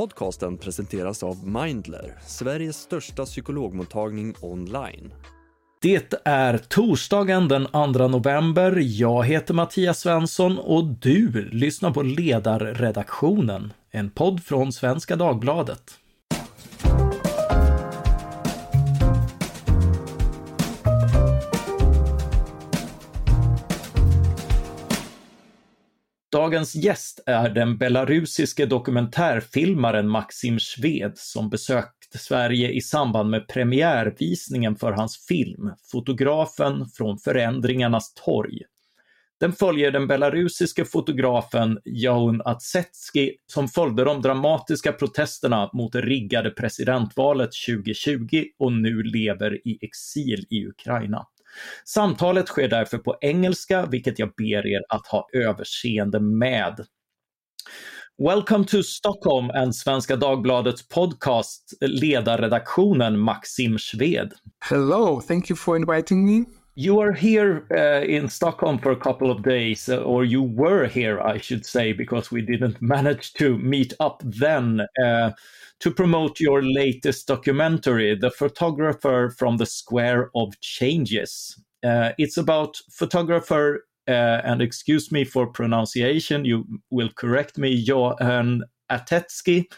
Podcasten presenteras av Mindler, Sveriges största psykologmottagning online. Det är torsdagen den 2 november. Jag heter Mattias Svensson och du lyssnar på Ledarredaktionen, en podd från Svenska Dagbladet. Dagens gäst är den belarusiske dokumentärfilmaren Maxim Sved som besökte Sverige i samband med premiärvisningen för hans film Fotografen från förändringarnas torg. Den följer den belarusiske fotografen Jaun Atsetski som följde de dramatiska protesterna mot det riggade presidentvalet 2020 och nu lever i exil i Ukraina. Samtalet sker därför på engelska, vilket jag ber er att ha överseende med. Welcome to Stockholm and Svenska Dagbladets podcast, ledarredaktionen Maxim Sved. Hello, thank you for inviting me. You are here uh, in Stockholm for a couple of days, uh, or you were here, I should say, because we didn't manage to meet up then. Uh, to promote your latest documentary, The Photographer from the Square of Changes. Uh, it's about photographer, uh, and excuse me for pronunciation, you will correct me, Johan Attsetski.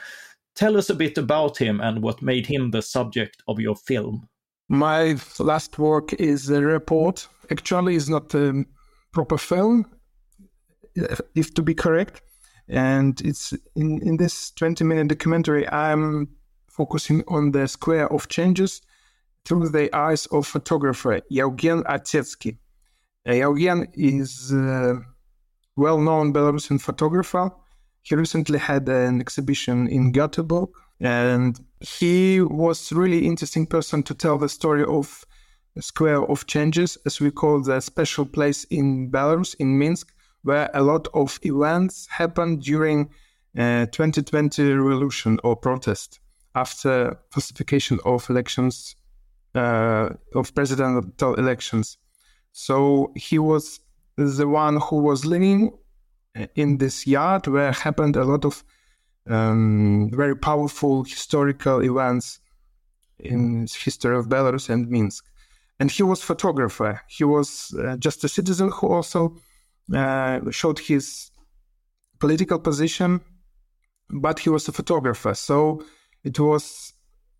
Tell us a bit about him and what made him the subject of your film. My last work is a report. Actually, it's not a proper film, if to be correct and it's in, in this 20 minute documentary i'm focusing on the square of changes through the eyes of photographer Eugen Attsetski. Uh, is a well-known Belarusian photographer. He recently had an exhibition in Göteborg, and he was really interesting person to tell the story of Square of Changes, as we call the special place in Belarus, in Minsk, where a lot of events happened during uh, 2020 revolution or protest after falsification of elections uh, of presidential elections. So he was the one who was living in this yard where happened a lot of um, very powerful historical events in history of Belarus and Minsk. And he was photographer. He was uh, just a citizen who also uh, showed his political position, but he was a photographer. So it was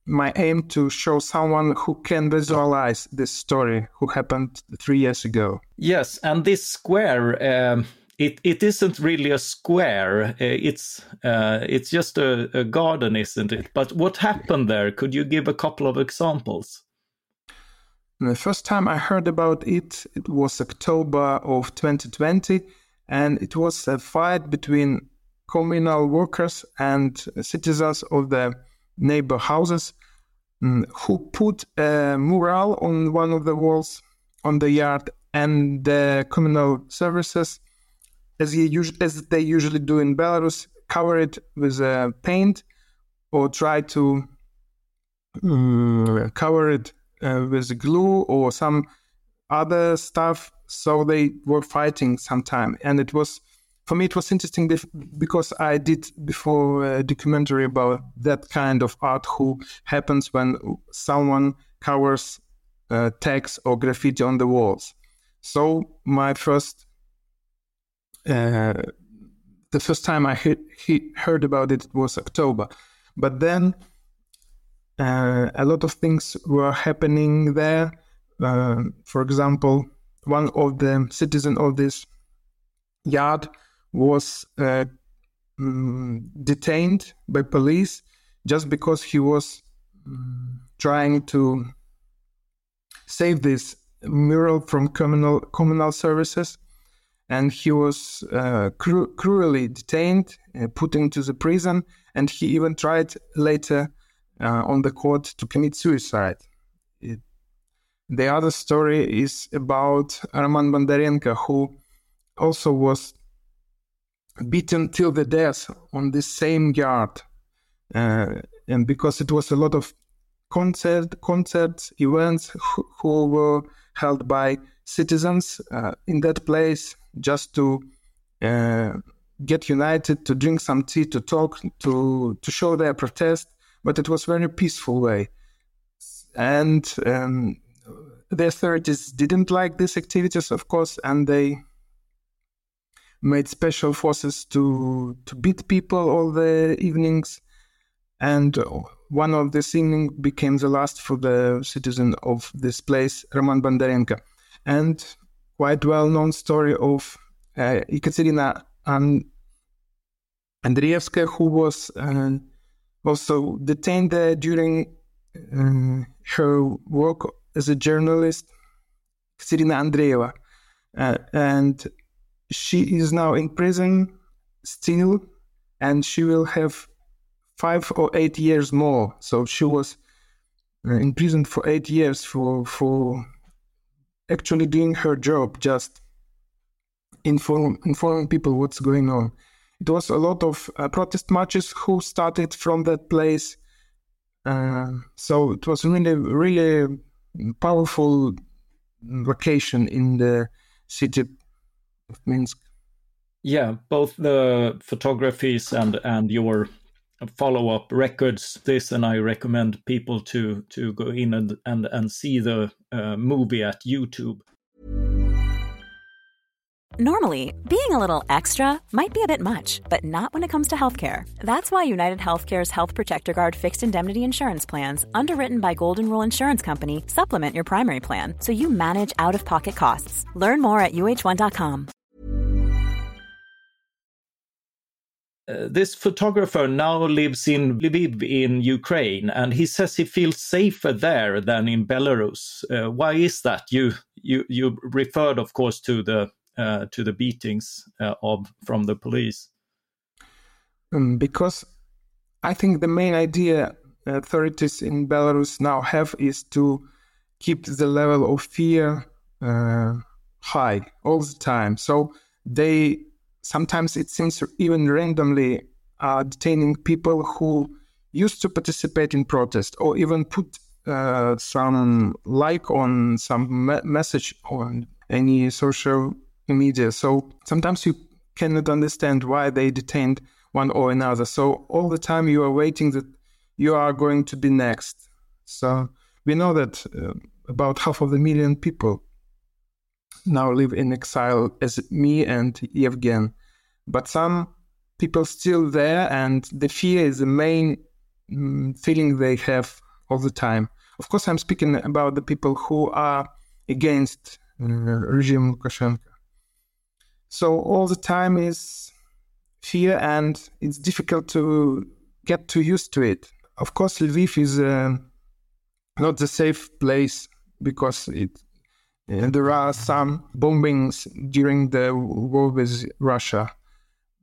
my aim to show someone who can visualize this story who happened three years ago. Yes, and this square. Um, it, it isn't really a square. Uh, it's uh, it's just a, a garden, isn't it? But what happened there? Could you give a couple of examples? The first time I heard about it, it was October of 2020, and it was a fight between communal workers and citizens of the neighbor houses um, who put a mural on one of the walls on the yard, and the communal services, as, as they usually do in Belarus, cover it with uh, paint or try to um, cover it uh, with glue or some other stuff. So they were fighting sometime, and it was for me it was interesting because I did before a documentary about that kind of art who happens when someone covers uh, text or graffiti on the walls. So my first, uh, the first time I he- he heard about it, was October, but then uh, a lot of things were happening there. Uh, for example, one of the citizens of this yard was uh, mm, detained by police just because he was um, trying to save this mural from communal communal services, and he was uh, cru- cruelly detained, uh, put into the prison, and he even tried later uh, on the court to commit suicide. It, the other story is about Roman Bondarenko, who also was beaten till the death on this same yard. Uh, and because it was a lot of concert, concerts, events who, who were held by citizens uh, in that place just to uh, get united, to drink some tea, to talk, to to show their protest, but it was very peaceful way. And um, the authorities didn't like these activities, of course, and they made special forces to to beat people all the evenings. And one of this evening became the last for the citizen of this place, Roman Bondarenko. And quite well-known story of uh, Ekaterina and Andreevska, who was uh, also detained there during uh, her work as a journalist, Ekaterina Andreeva. Uh, and she is now in prison still, and she will have five or eight years more. So she was uh, in prison for eight years for for actually doing her job, just inform informing people what's going on. It was a lot of uh, protest marches who started from that place. Uh, so it was really, really powerful location in the city of Minsk. Yeah, both the photographies and and your follow-up records this and i recommend people to to go in and and, and see the uh, movie at youtube. Normally being a little extra might be a bit much but not when it comes to healthcare. That's why united healthcare's health protector guard fixed indemnity insurance plans underwritten by golden rule insurance company supplement your primary plan so you manage out-of-pocket costs. Learn more at uh1.com this photographer now lives in Lviv in Ukraine, and he says he feels safer there than in Belarus. Uh, why is that? You you you referred, of course, to the uh, to the beatings uh, of from the police. Um, because I think the main idea authorities in Belarus now have is to keep the level of fear uh, high all the time. So they sometimes it seems even randomly uh, detaining people who used to participate in protest or even put uh, some like on some me- message on any social media. So sometimes you cannot understand why they detained one or another. So all the time you are waiting that you are going to be next. So we know that uh, about half of the million people now live in exile as me and Yevgen. But some people still there, and the fear is the main mm, feeling they have all the time. Of course, I'm speaking about the people who are against uh, regime Lukashenko. So all the time is fear, and it's difficult to get too used to it. Of course, Lviv is uh, not the safe place because it and there are some bombings during the war with Russia,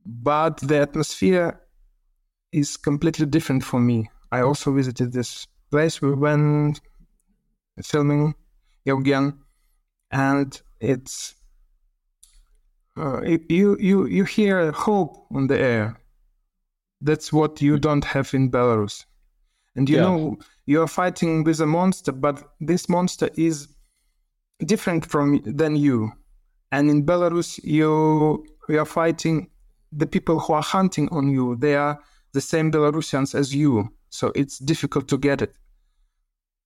but the atmosphere is completely different for me. I also visited this place we went filming Eugen, and it's uh, you you you hear hope on the air. That's what you don't have in Belarus, and you yeah. know you are fighting with a monster, but this monster is different from than you. And in Belarus, you you are fighting the people who are hunting on you. They are the same Belarusians as you, so it's difficult to get it.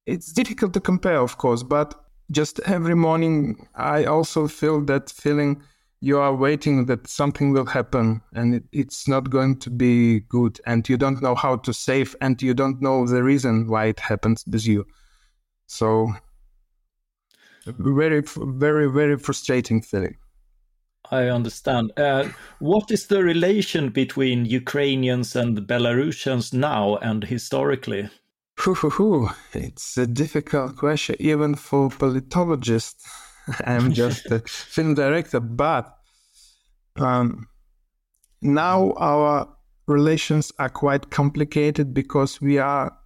It's difficult to compare, of course, but just every morning I also feel that feeling you are waiting that something will happen and it, it's not going to be good and you don't know how to save and you don't know the reason why it happens with you so very very very frustrating feeling. I understand. Uh, what is the relation between ukrainians and belarusians now and historically? It's a difficult question even for politologists. I'm just a film director but um, now our relations are quite complicated because we are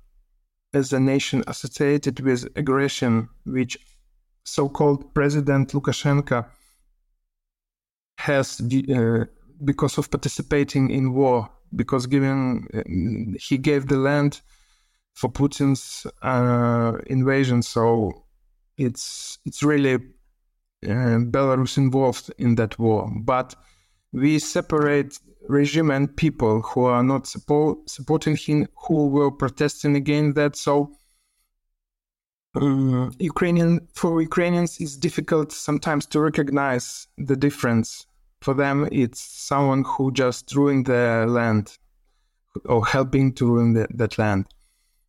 as a nation associated with aggression which so-called President Lukashenko has uh, because of participating in war, because giving uh, he gave the land for Putin's uh, invasion. So it's it's really uh, Belarus involved in that war. But we separate regime and people who are not support, supporting him, who were protesting against that. So um, Ukrainian for Ukrainians, it's difficult sometimes to recognize the difference. For them, it's someone who just ruined the land or helping to ruin the, that land.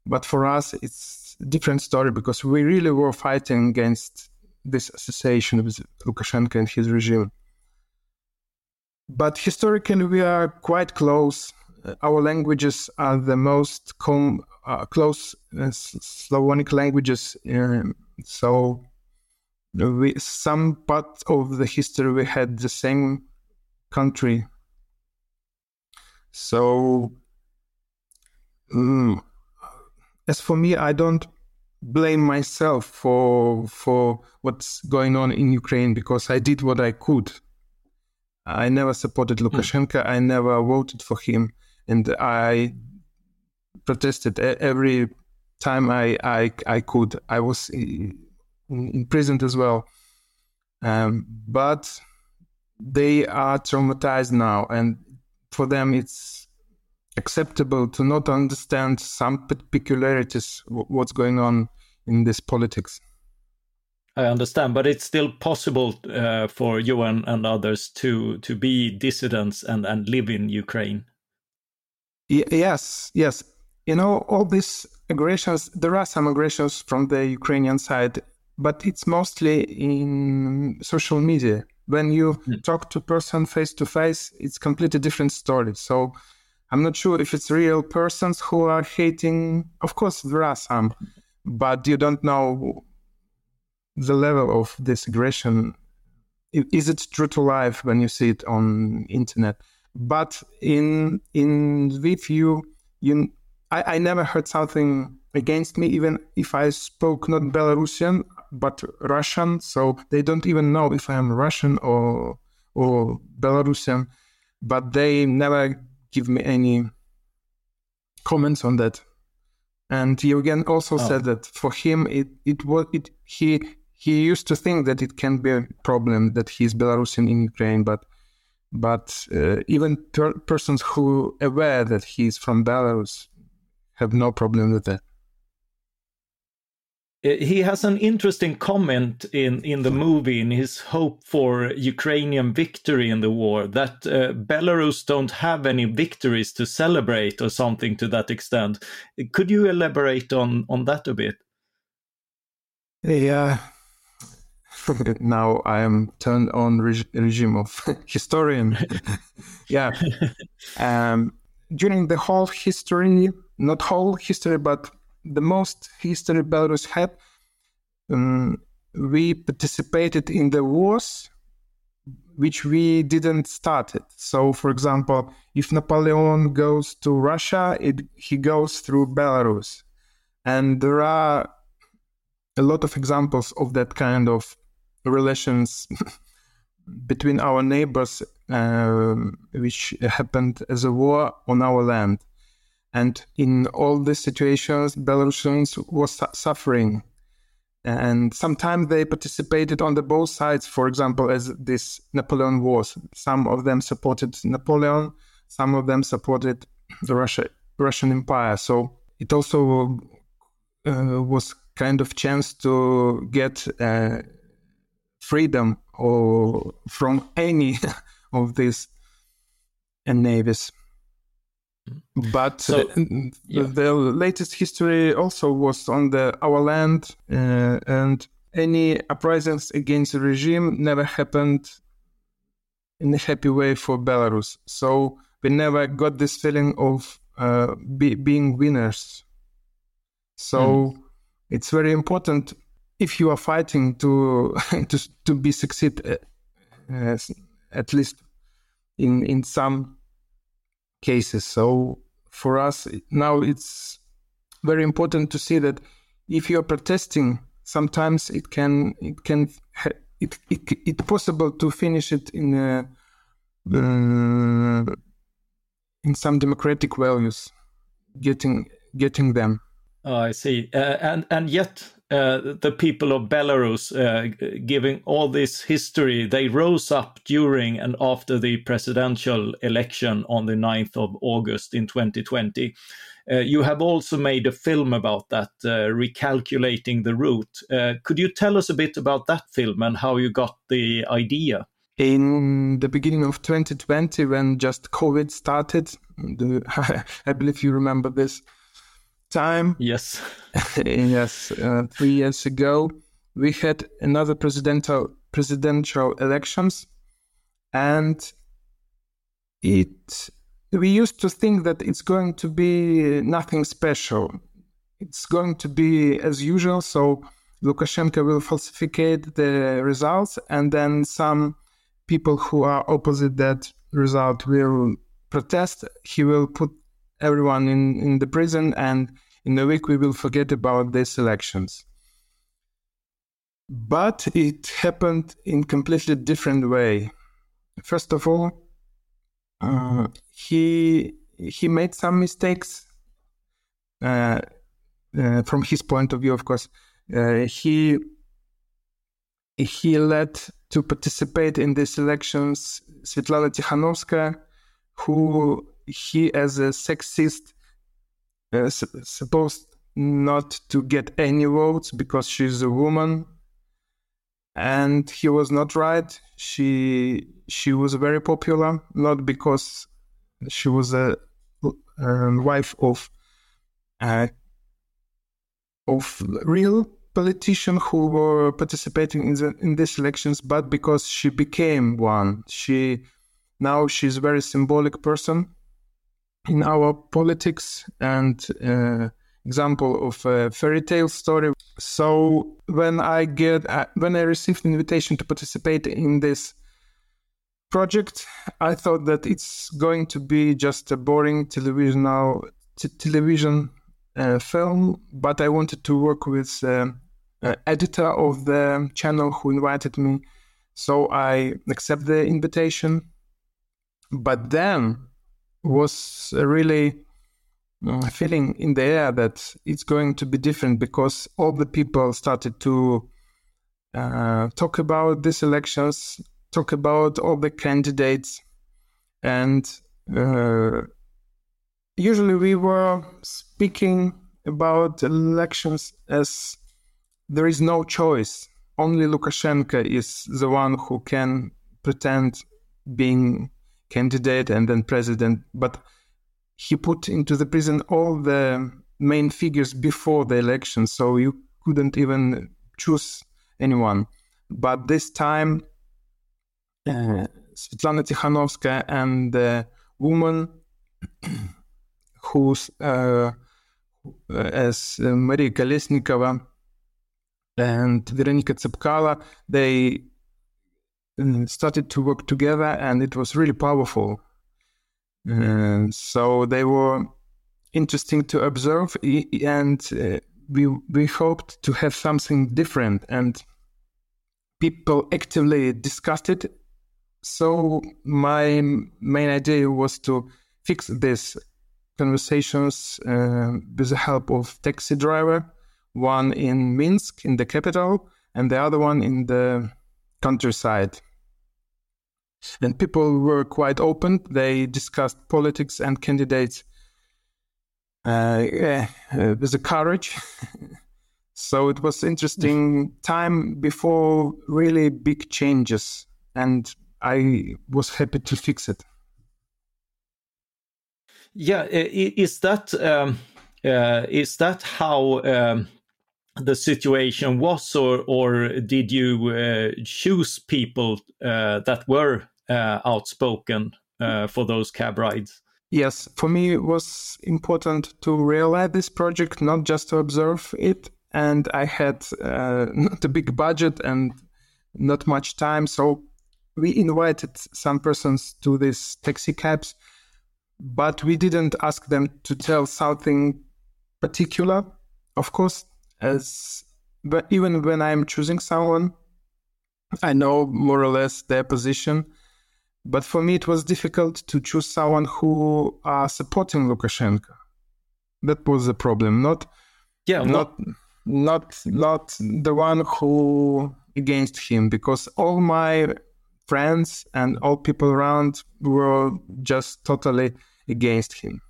But for us, it's a different story because we really were fighting against this association with Lukashenko and his regime. But historically, we are quite close. Our languages are the most com- uh, close uh, Slavonic languages. Um, so, we, some part of the history we had the same country. So, um, as for me, I don't blame myself for for what's going on in Ukraine because I did what I could. I never supported hmm. Lukashenko. Mm. I never voted for him, and I protested every time I I, I could. I was in prison as well, um, but they are traumatized now, and for them it's acceptable to not understand some peculiarities what's going on in this politics. I understand, but it's still possible uh, for you and, and, others to to be dissidents and, and live in Ukraine. Y- yes, yes. You know, all these aggressions, there are some aggressions from the Ukrainian side, but it's mostly in social media. When you mm. talk to person face to face, it's completely different story. So I'm not sure if it's real persons who are hating. Of course, there are some, but you don't know the level of this aggression. Is it true to life when you see it on internet? But in in with you, you I, I never heard something against me, even if I spoke not Belarusian but Russian. So they don't even know if I am Russian or or Belarusian. But they never give me any comments on that. And Eugen also oh. said that for him, it it was it he he used to think that it can be a problem that he's Belarusian in Ukraine, but but uh, even per- persons who are aware that he's from Belarus have no problem with that. Uh, he has an interesting comment in, in the movie in his hope for Ukrainian victory in the war that uh, Belarus don't have any victories to celebrate or something to that extent. Could you elaborate on, on that a bit? Yeah. now I am turned on reg- regime of historian. yeah. Um, during the whole history, not whole history, but the most history Belarus had, um, we participated in the wars which we didn't start it. So, for example, if Napoleon goes to Russia, it, he goes through Belarus. And there are a lot of examples of that kind of relations between our neighbors, uh, which happened as a war on our land. And in all these situations, Belarusians were su- suffering. And sometimes they participated on the both sides, for example, as this Napoleon Wars. Some of them supported Napoleon, some of them supported the Russia, Russian Empire. So it also uh, was kind of chance to get uh, freedom or from any of these navies. But so, the, yeah. the, latest history also was on the our land, uh, and any uprisings against the regime never happened in a happy way for Belarus. So we never got this feeling of uh, be, being winners. So mm. it's very important if you are fighting to to to be succeed, uh, at least in in some cases. So for us now, it's very important to see that if you are protesting, sometimes it can it can it it it's possible to finish it in a, uh, in some democratic values, getting getting them. Oh, I see. Uh, and and yet uh, the people of Belarus, uh, giving all this history, they rose up during and after the presidential election on the 9th of August in 2020. Uh, you have also made a film about that, uh, recalculating the route. Uh, could you tell us a bit about that film and how you got the idea? In the beginning of 2020, when just COVID started, the, I believe you remember this time. Yes. yes, uh, three years ago, we had another presidential presidential elections, and it we used to think that it's going to be nothing special. It's going to be as usual. So Lukashenko will falsificate the results, and then some people who are opposite that result will protest. He will put everyone in, in the prison, and in a week we will forget about these elections. But it happened in completely different way. First of all, uh, he he made some mistakes uh, uh, from his point of view. Of course, uh, he he led to participate in these elections Svetlana Tikhanovskaya, who he as a sexist uh, supposed not to get any votes because she's a woman. And he was not right. She she was very popular not because she was a, a wife of uh, of real politician who were participating in the, in these elections but because she became one. She now she's a very symbolic person in our politics and uh, example of a fairy tale story. So when I get uh, when I received an invitation to participate in this project, I thought that it's going to be just a boring television now t- television uh, film, but I wanted to work with uh, editor of the channel who invited me. So I accept the invitation. But then was really uh, feeling in the air that it's going to be different because all the people started to uh, talk about these elections, talk about all the candidates, and uh, usually we were speaking about elections as there is no choice. Only Lukashenko is the one who can pretend being candidate and then president, but he put into the prison all the main figures before the election, so you couldn't even choose anyone. But this time, uh, Svetlana Tikhanovskaya and the woman who's uh, as Maria Kolesnikova and Veronika Tsepkalo, they started to work together, and it was really powerful. And so they were interesting to observe, and uh, we we hoped to have something different, and people actively discussed it. So my main idea was to fix these conversations uh, with the help of taxi driver, one in Minsk in the capital, and the other one in the countryside. And people were quite open. They discussed politics and candidates uh, yeah, uh, with a courage. so it was interesting time before really big changes, and I was happy to fix it. Yeah, is that um, uh, is that how um, the situation was, or or did you uh, choose people uh, that were uh, outspoken uh, for those cab rides? Yes, for me it was important to realize this project, not just to observe it. And I had uh, not a big budget and not much time, so we invited some persons to these taxi cabs, but we didn't ask them to tell something particular. Of course, as but even when I'm choosing someone, I know more or less their position. But for me, it was difficult to choose someone who are supporting Lukashenko. That was the problem. Not Yeah, not not not the one who against him because all my friends and all people around were just totally against him.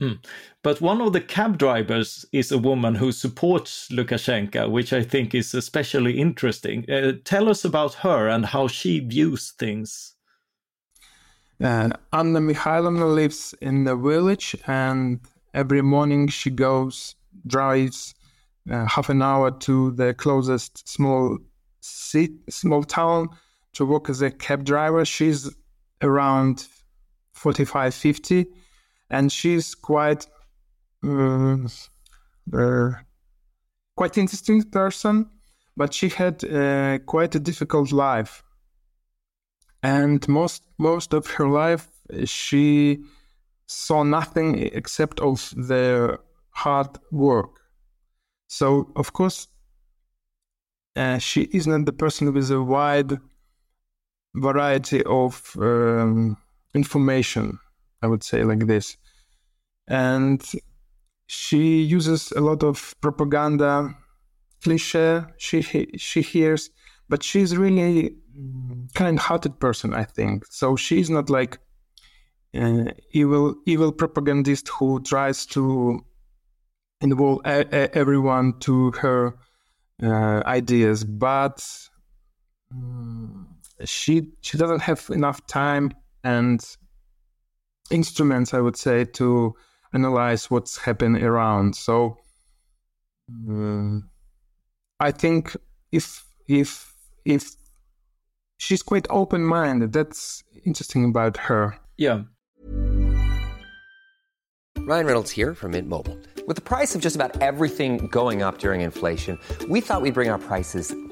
Hmm. But one of the cab drivers is a woman who supports Lukashenko, which I think is especially interesting. Uh, tell us about her and how she views things. Uh, Anna Mikhailovna lives in the village, and every morning she goes, drives uh, half an hour to the closest small small town to work as a cab driver. She's around 45, 50 and she's quite uh, uh, quite interesting person, but she had uh, quite a difficult life, and most most of her life she saw nothing except of the hard work. So of course, uh, she is not the person with a wide variety of um, information I would say like this. And she uses a lot of propaganda cliche she she hears, but she's really kind-hearted person, I think. So she's not like uh, evil evil propagandist who tries to involve a- a- everyone to her uh, ideas, but um, she she doesn't have enough time and instruments, I would say, to analyze what's happening around. So um, I think if if if she's quite open minded, that's interesting about her. Yeah. Ryan Reynolds here from Mint Mobile. With the price of just about everything going up during inflation, we thought we'd bring our prices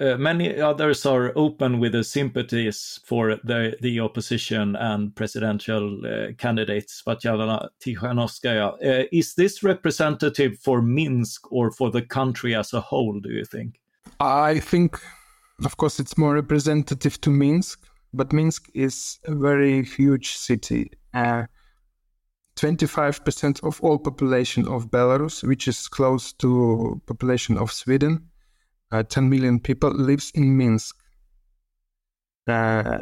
Uh, many others are open with the sympathies for the, the opposition and presidential uh, candidates, Svetlana Tikhanovskaya. Uh, is this representative for Minsk or for the country as a whole, do you think? I think, of course, it's more representative to Minsk, but Minsk is a very huge city. Uh, 25% of all population of Belarus, which is close to population of Sweden, uh, 10 million people lives in Minsk. Uh,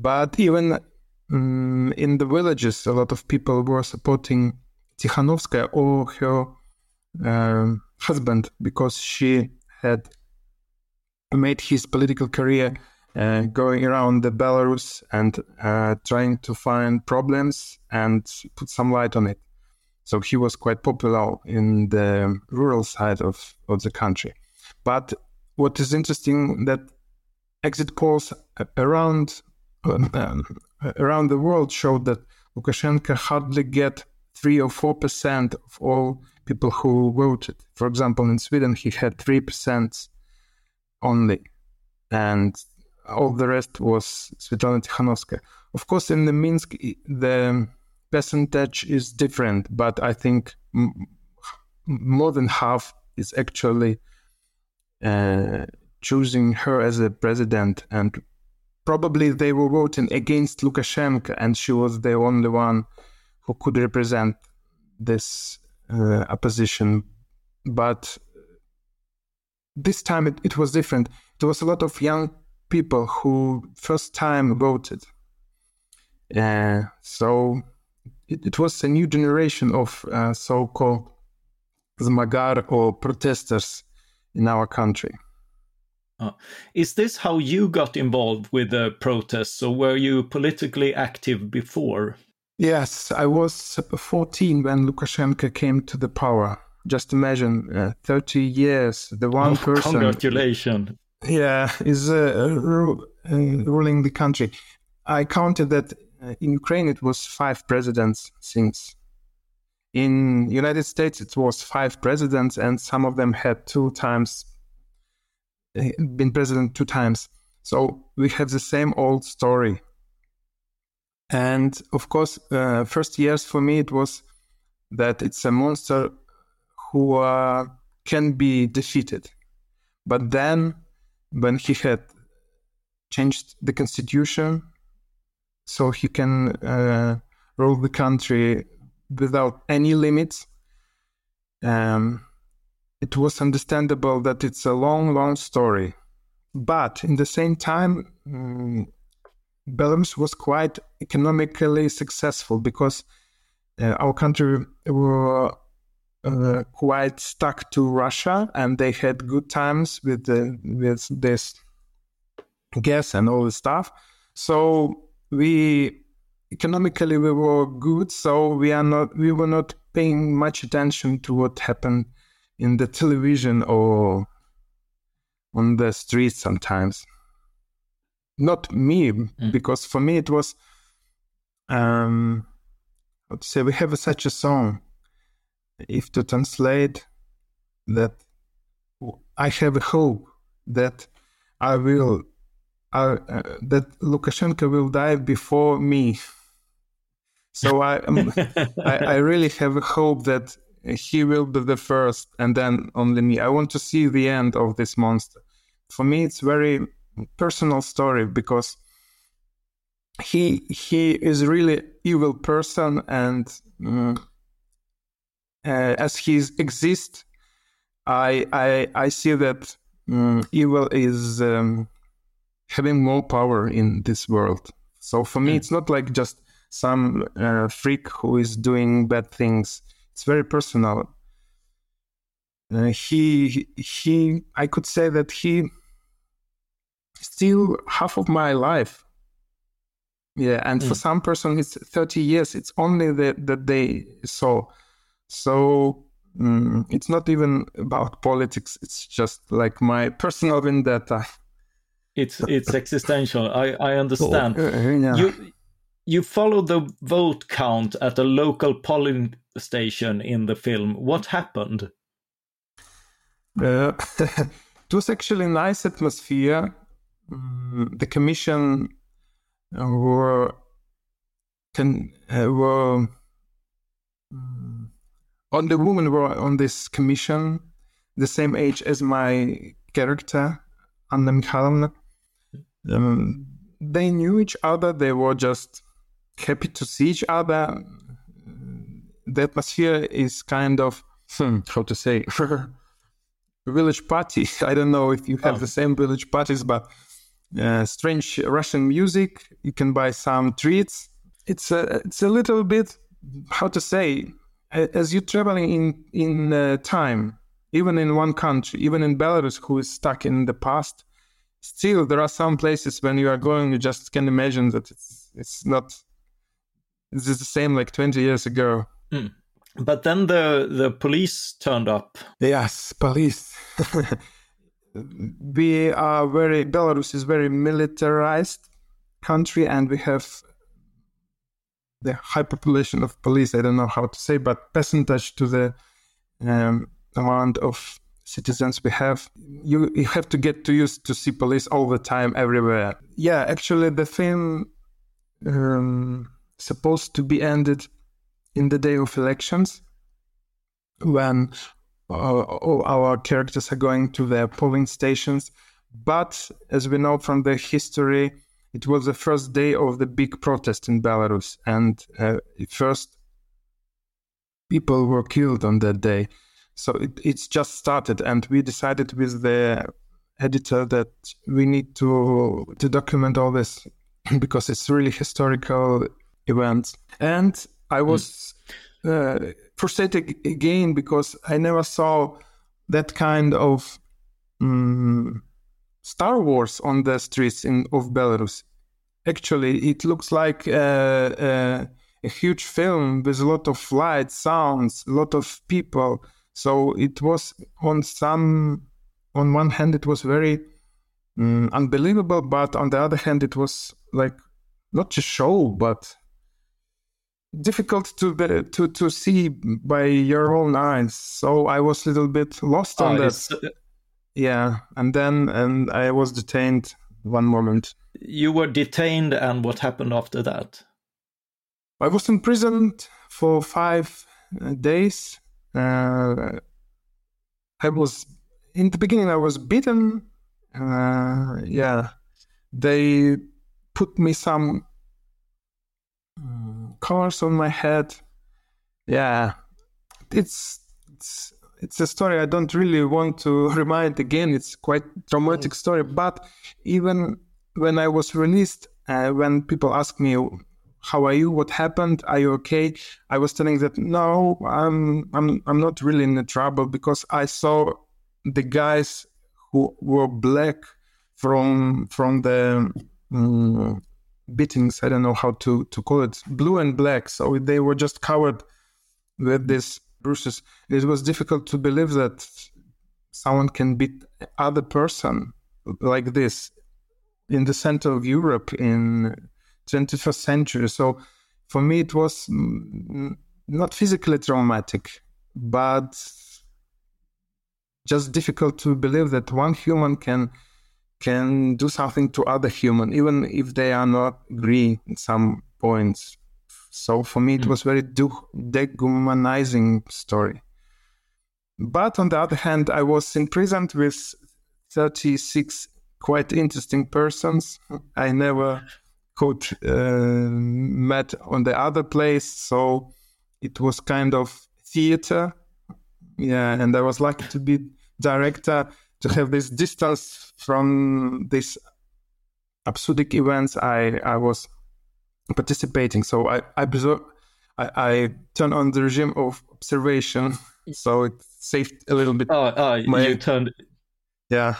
but even um, in the villages, a lot of people were supporting Tikhanovskaya or her uh, husband because she had made his political career uh, going around the Belarus and uh, trying to find problems and put some light on it. So he was quite popular in the rural side of, of the country. But what is interesting that exit polls around um, around the world showed that Lukashenko hardly get three or four percent of all people who voted. For example, in Sweden, he had three percent only, and all the rest was Svetlana Tikhanovskaya. Of course, in the Minsk, the percentage is different, but I think m- more than half is actually uh, choosing her as a president, and probably they were voting against Lukashenko, and she was the only one who could represent this uh, opposition. But this time it, it was different. There was a lot of young people who first time voted. Uh, so it, it, was a new generation of uh, so-called zmagar or protesters in our country. Uh, is this how you got involved with the protests, or were you politically active before? Yes, I was 14 when Lukashenko came to the power. Just imagine, uh, 30 years, the one oh, person. Congratulations. Yeah, is uh, ru- uh, ruling the country. I counted that in Ukraine it was five presidents since. In United States, it was five presidents, and some of them had two times eh, been president two times. So we have the same old story. And of course, uh, first years for me, it was that it's a monster who uh, can be defeated. But then, when he had changed the constitution, so he can uh, rule the country without any limits, um, it was understandable that it's a long, long story. But in the same time, um, Belarus was quite economically successful because uh, our country were uh, quite stuck to Russia, and they had good times with the, with this gas and all the stuff. So we economically we were good, so we are not we were not paying much attention to what happened in the television or on the streets sometimes. Not me, mm. because for me it was um to say we have such a song. If to translate that I have a hope that I will uh, uh, that Lukashenko will die before me. So I, um, I, I really have a hope that he will be the first, and then only me. I want to see the end of this monster. For me, it's very personal story because he he is really evil person, and um, uh, as he exists, I I I see that um, evil is. Um, having more power in this world. So for me, mm. it's not like just some uh, freak who is doing bad things. It's very personal. Uh, he he I could say that he still half of my life. Yeah, and mm. for some person it's 30 years. It's only that that they saw. So um, it's not even about politics. It's just like my personal vendetta. It's it's existential. I I understand. You you follow the vote count at a local polling station in the film. What happened? Uh, it was actually a nice atmosphere. Mm, the commission uh, were can uh, were um, on the women were on this commission the same age as my character Anna Mikhailovna um, they knew each other. They were just happy to see each other. The atmosphere is kind of hmm, how to say village party. I don't know if you have oh. the same village parties, but uh, strange Russian music. You can buy some treats. It's a it's a little bit how to say as you're traveling in in uh, time, even in one country, even in Belarus, who is stuck in the past still there are some places when you are going you just can imagine that it's it's not it's the same like 20 years ago. Mm. but then the the police turned up. Yes police. We are very belarus is very militarized country and we have the high population of police. I don't know how to say but percentage to the um, amount of citizens we have you, you have to get to used to see police all the time everywhere. Yeah actually the film um, supposed to be ended in the day of elections when uh, all our characters are going to their polling stations. But as we know from the history it was the first day of the big protest in belarus and uh, first people were killed on that day so it, it's just started, and we decided with the editor that we need to to document all this because it's really historical events. And I hmm. was mm. uh, frustrated again because I never saw that kind of um, Star Wars on the streets in of Belarus. Actually, it looks like uh, uh, a huge film with a lot of lights, sounds, a lot of people so it was on some, on one hand, it was very um, unbelievable, but on the other hand, it was like not just show, but difficult to be, to to see by your own eyes. So I was a little bit lost on Oh, that. Yeah, and then and I was detained one moment. you were detained, and what happened after that? I was imprisoned for five uh, days. Uh, I was in the beginning. I was beaten. Uh, yeah, they put me some mm, cars on my head. Yeah, it's it's it's a story I don't really want to remind again. It's quite traumatic story. But even when I was released, uh, when people ask me how are you? What happened? Are you okay? I was telling that no, I'm I'm I'm not really in trouble because I saw the guys who were black from from the um, beatings. I don't know how to to call it, blue and black. So they were just covered with these bruises. It was difficult to believe that someone can beat other person like this in the center of Europe in 21st century. So for me, it was mm, not physically traumatic, but just difficult to believe that one human can can do something to other human, even if they are not agree in some points. So for me, it was very de- dehumanizing story. But on the other hand, I was imprisoned with 36 quite interesting persons. I never could uh, met on the other place, so it was kind of theater. Yeah, and I was lucky to be director to have this distance from these absurdic events I I was participating. So I I, observe, I, I turned on the regime of observation, so it saved a little bit. Oh, oh My- you turned. Yeah,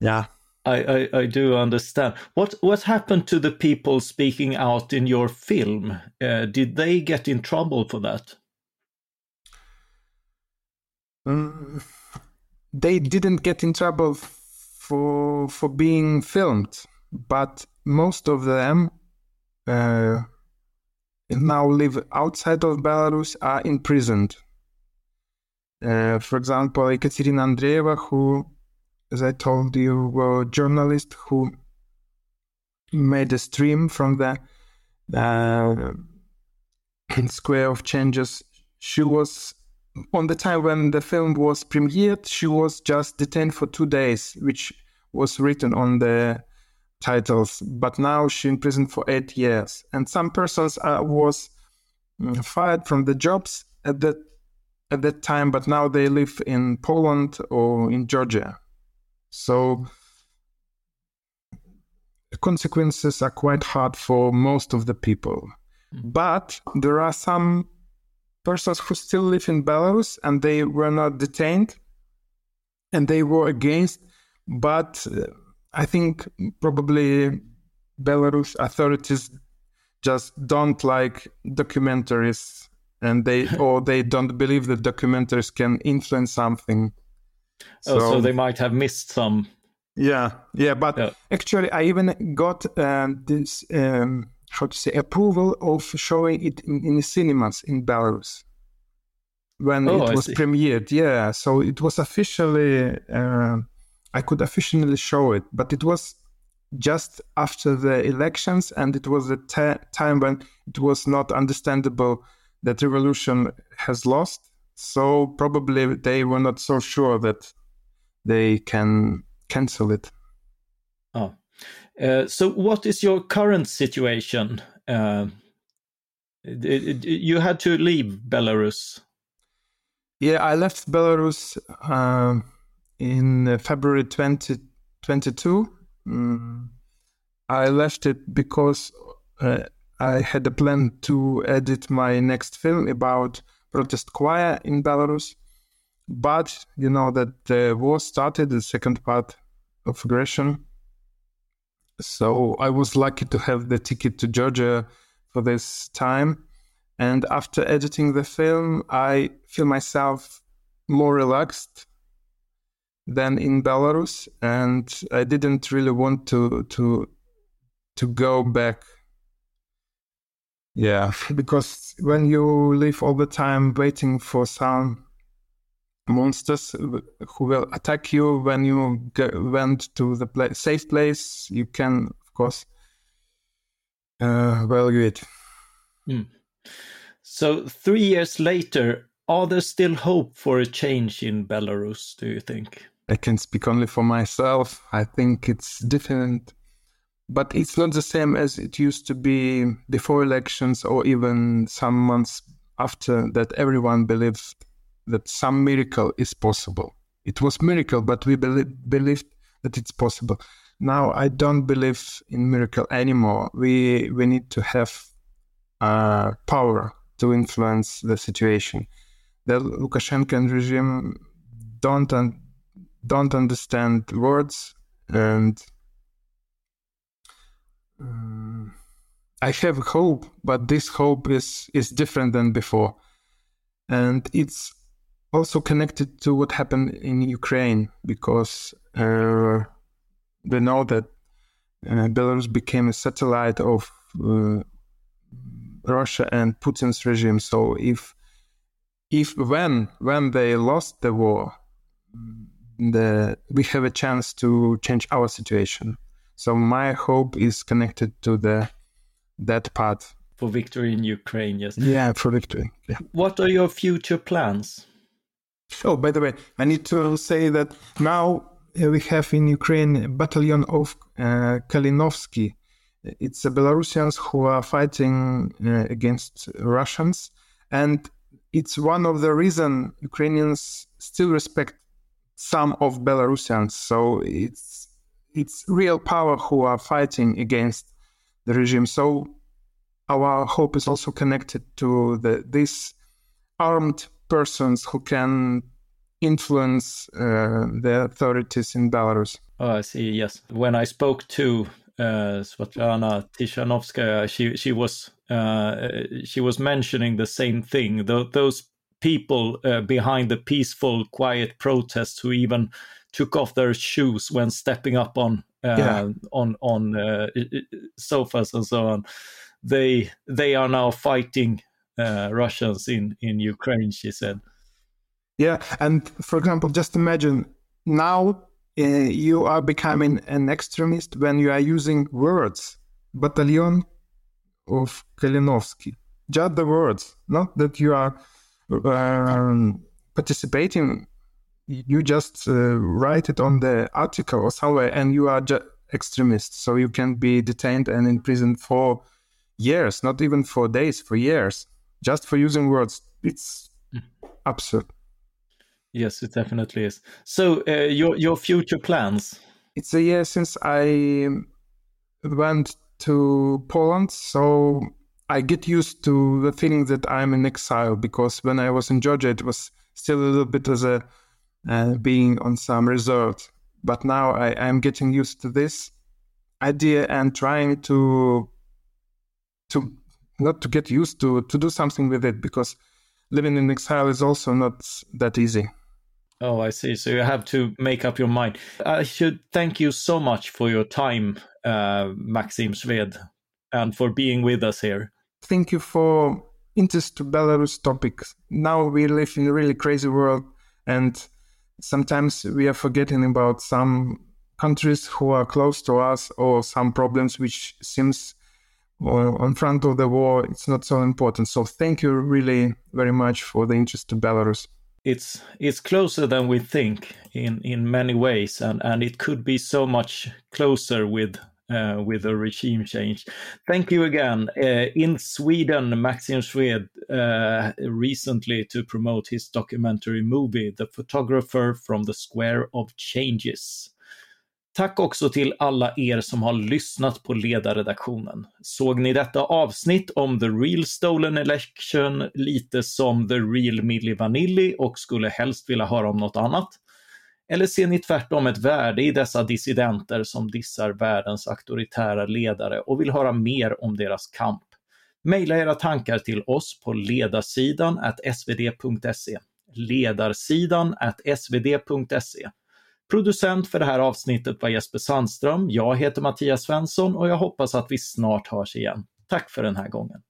yeah. I, I, I do understand. What what happened to the people speaking out in your film? Uh, did they get in trouble for that? Mm, they didn't get in trouble for for being filmed, but most of them uh, now live outside of Belarus are imprisoned. Uh, for example, Ekaterina Andreeva, who, as I told you, a journalist who made a stream from the uh, Square of Changes. She was on the time when the film was premiered, she was just detained for two days, which was written on the titles. But now she in prison for eight years, and some persons uh, was mm, fired from the jobs at that at that time, but now they live in Poland or in Georgia. So the consequences are quite hard for most of the people. But there are some persons who still live in Belarus and they were not detained and they were against. But uh, I think probably Belarus authorities just don't like documentaries and they or they don't believe that documentaries can influence something. Oh, so they might have missed some. Yeah, yeah, but Yeah. actually, I even got uh, this um, how to say approval of showing it in, in the cinemas in Belarus when Oh, it was premiered. Yeah, so it was officially uh, I could officially show it, but it was just after the elections, and it was a time when it was not understandable that revolution has lost. So probably they were not so sure that they can cancel it. Oh. Uh, so, what is your current situation? Uh, you had to leave Belarus. Yeah, I left Belarus um, in uh, February 2022. Mm, I left it because uh, I had a plan to edit my next film about protest choir in Belarus. But you know that the war started, the second part of aggression. So I was lucky to have the ticket to Georgia for this time. And after editing the film, I feel myself more relaxed than in Belarus, and I didn't really want to to to go back. Yeah, because when you live all the time waiting for some monsters who will attack you when you get, went to the pla- safe place, you can, of course, uh, evaluate. Mm. So, three years later, are there still hope for a change in Belarus, do you think? I can speak only for myself. I think it's different, but it's not the same as it used to be before elections or even some months after that everyone believed that some miracle is possible. It was miracle, but we belie- believed that it's possible. Now I don't believe in miracle anymore. We we need to have uh, power to influence the situation. The Lukashenko regime don't un- don't understand words, and um, I have hope, but this hope is is different than before, and it's also connected to what happened in Ukraine because uh, we know that uh, Belarus became a satellite of uh, Russia and Putin's regime. So if if when when they lost the war, the we have a chance to change our situation. So my hope is connected to the that part for victory in Ukraine. Yes. Yeah, for victory. Yeah. What are your future plans? Oh, by the way, I need to say that now uh, we have in Ukraine a battalion of uh, Kalinovsky. It's the Belarusians who are fighting uh, against Russians, and it's one of the reason Ukrainians still respect some of Belarusians. So it's it's real power who are fighting against the regime. So our hope is also connected to the these armed persons who can influence uh, the authorities in Belarus. Oh, I see. Yes, when I spoke to uh, Tikhanovskaya, she she was uh, she was mentioning the same thing. The, those people uh, behind the peaceful, quiet protests who even took off their shoes when stepping up on uh, yeah. on on uh, sofas and so on. They they are now fighting uh, Russians in in Ukraine. She said. Yeah, and for example, just imagine now uh, you are becoming an extremist when you are using words. Battalion of Kalinovsky. Just the words, not that you are um, participating. You just uh, write it on the article or somewhere, and you are just extremist. So you can be detained and imprisoned for years, not even for days, for years, just for using words. It's absurd. Yes, it definitely is. So, uh, your your future plans? It's a year since I went to Poland, so I get used to the feeling that I'm in exile. Because when I was in Georgia, it was still a little bit as a uh, being on some resort. But now I am getting used to this idea and trying to to not to get used to to do something with it because living in exile is also not that easy. Oh, I see. So you have to make up your mind. I should thank you so much for your time, uh, Maksim Shved, and for being with us here. Thank you for interest to Belarus topics. Now we live in a really crazy world, and sometimes we are forgetting about some countries who are close to us or some problems which seems on front of the war it's not so important. So thank you really very much for the interest to belarus. It's it's closer than we think in in many ways and and it could be so much closer with uh, with a regime change. Thank you again. Uh, in Sweden, Maxim Schwed uh, eh, recently to promote his documentary movie, The Photographer from the Square of Changes. Tack också till alla er som har lyssnat på ledarredaktionen. Såg ni detta avsnitt om The Real Stolen Election lite som The Real Milli Vanilli och skulle helst vilja höra om något annat? Eller ser ni tvärtom ett värde i dessa dissidenter som dissar världens auktoritära ledare och vill höra mer om deras kamp? Maila era tankar till oss på ledarsidan svd.se. Ledarsidan svd.se. Producent för det här avsnittet var Jesper Sandström. Jag heter Mattias Svensson och jag hoppas att vi snart hörs igen. Tack för den här gången.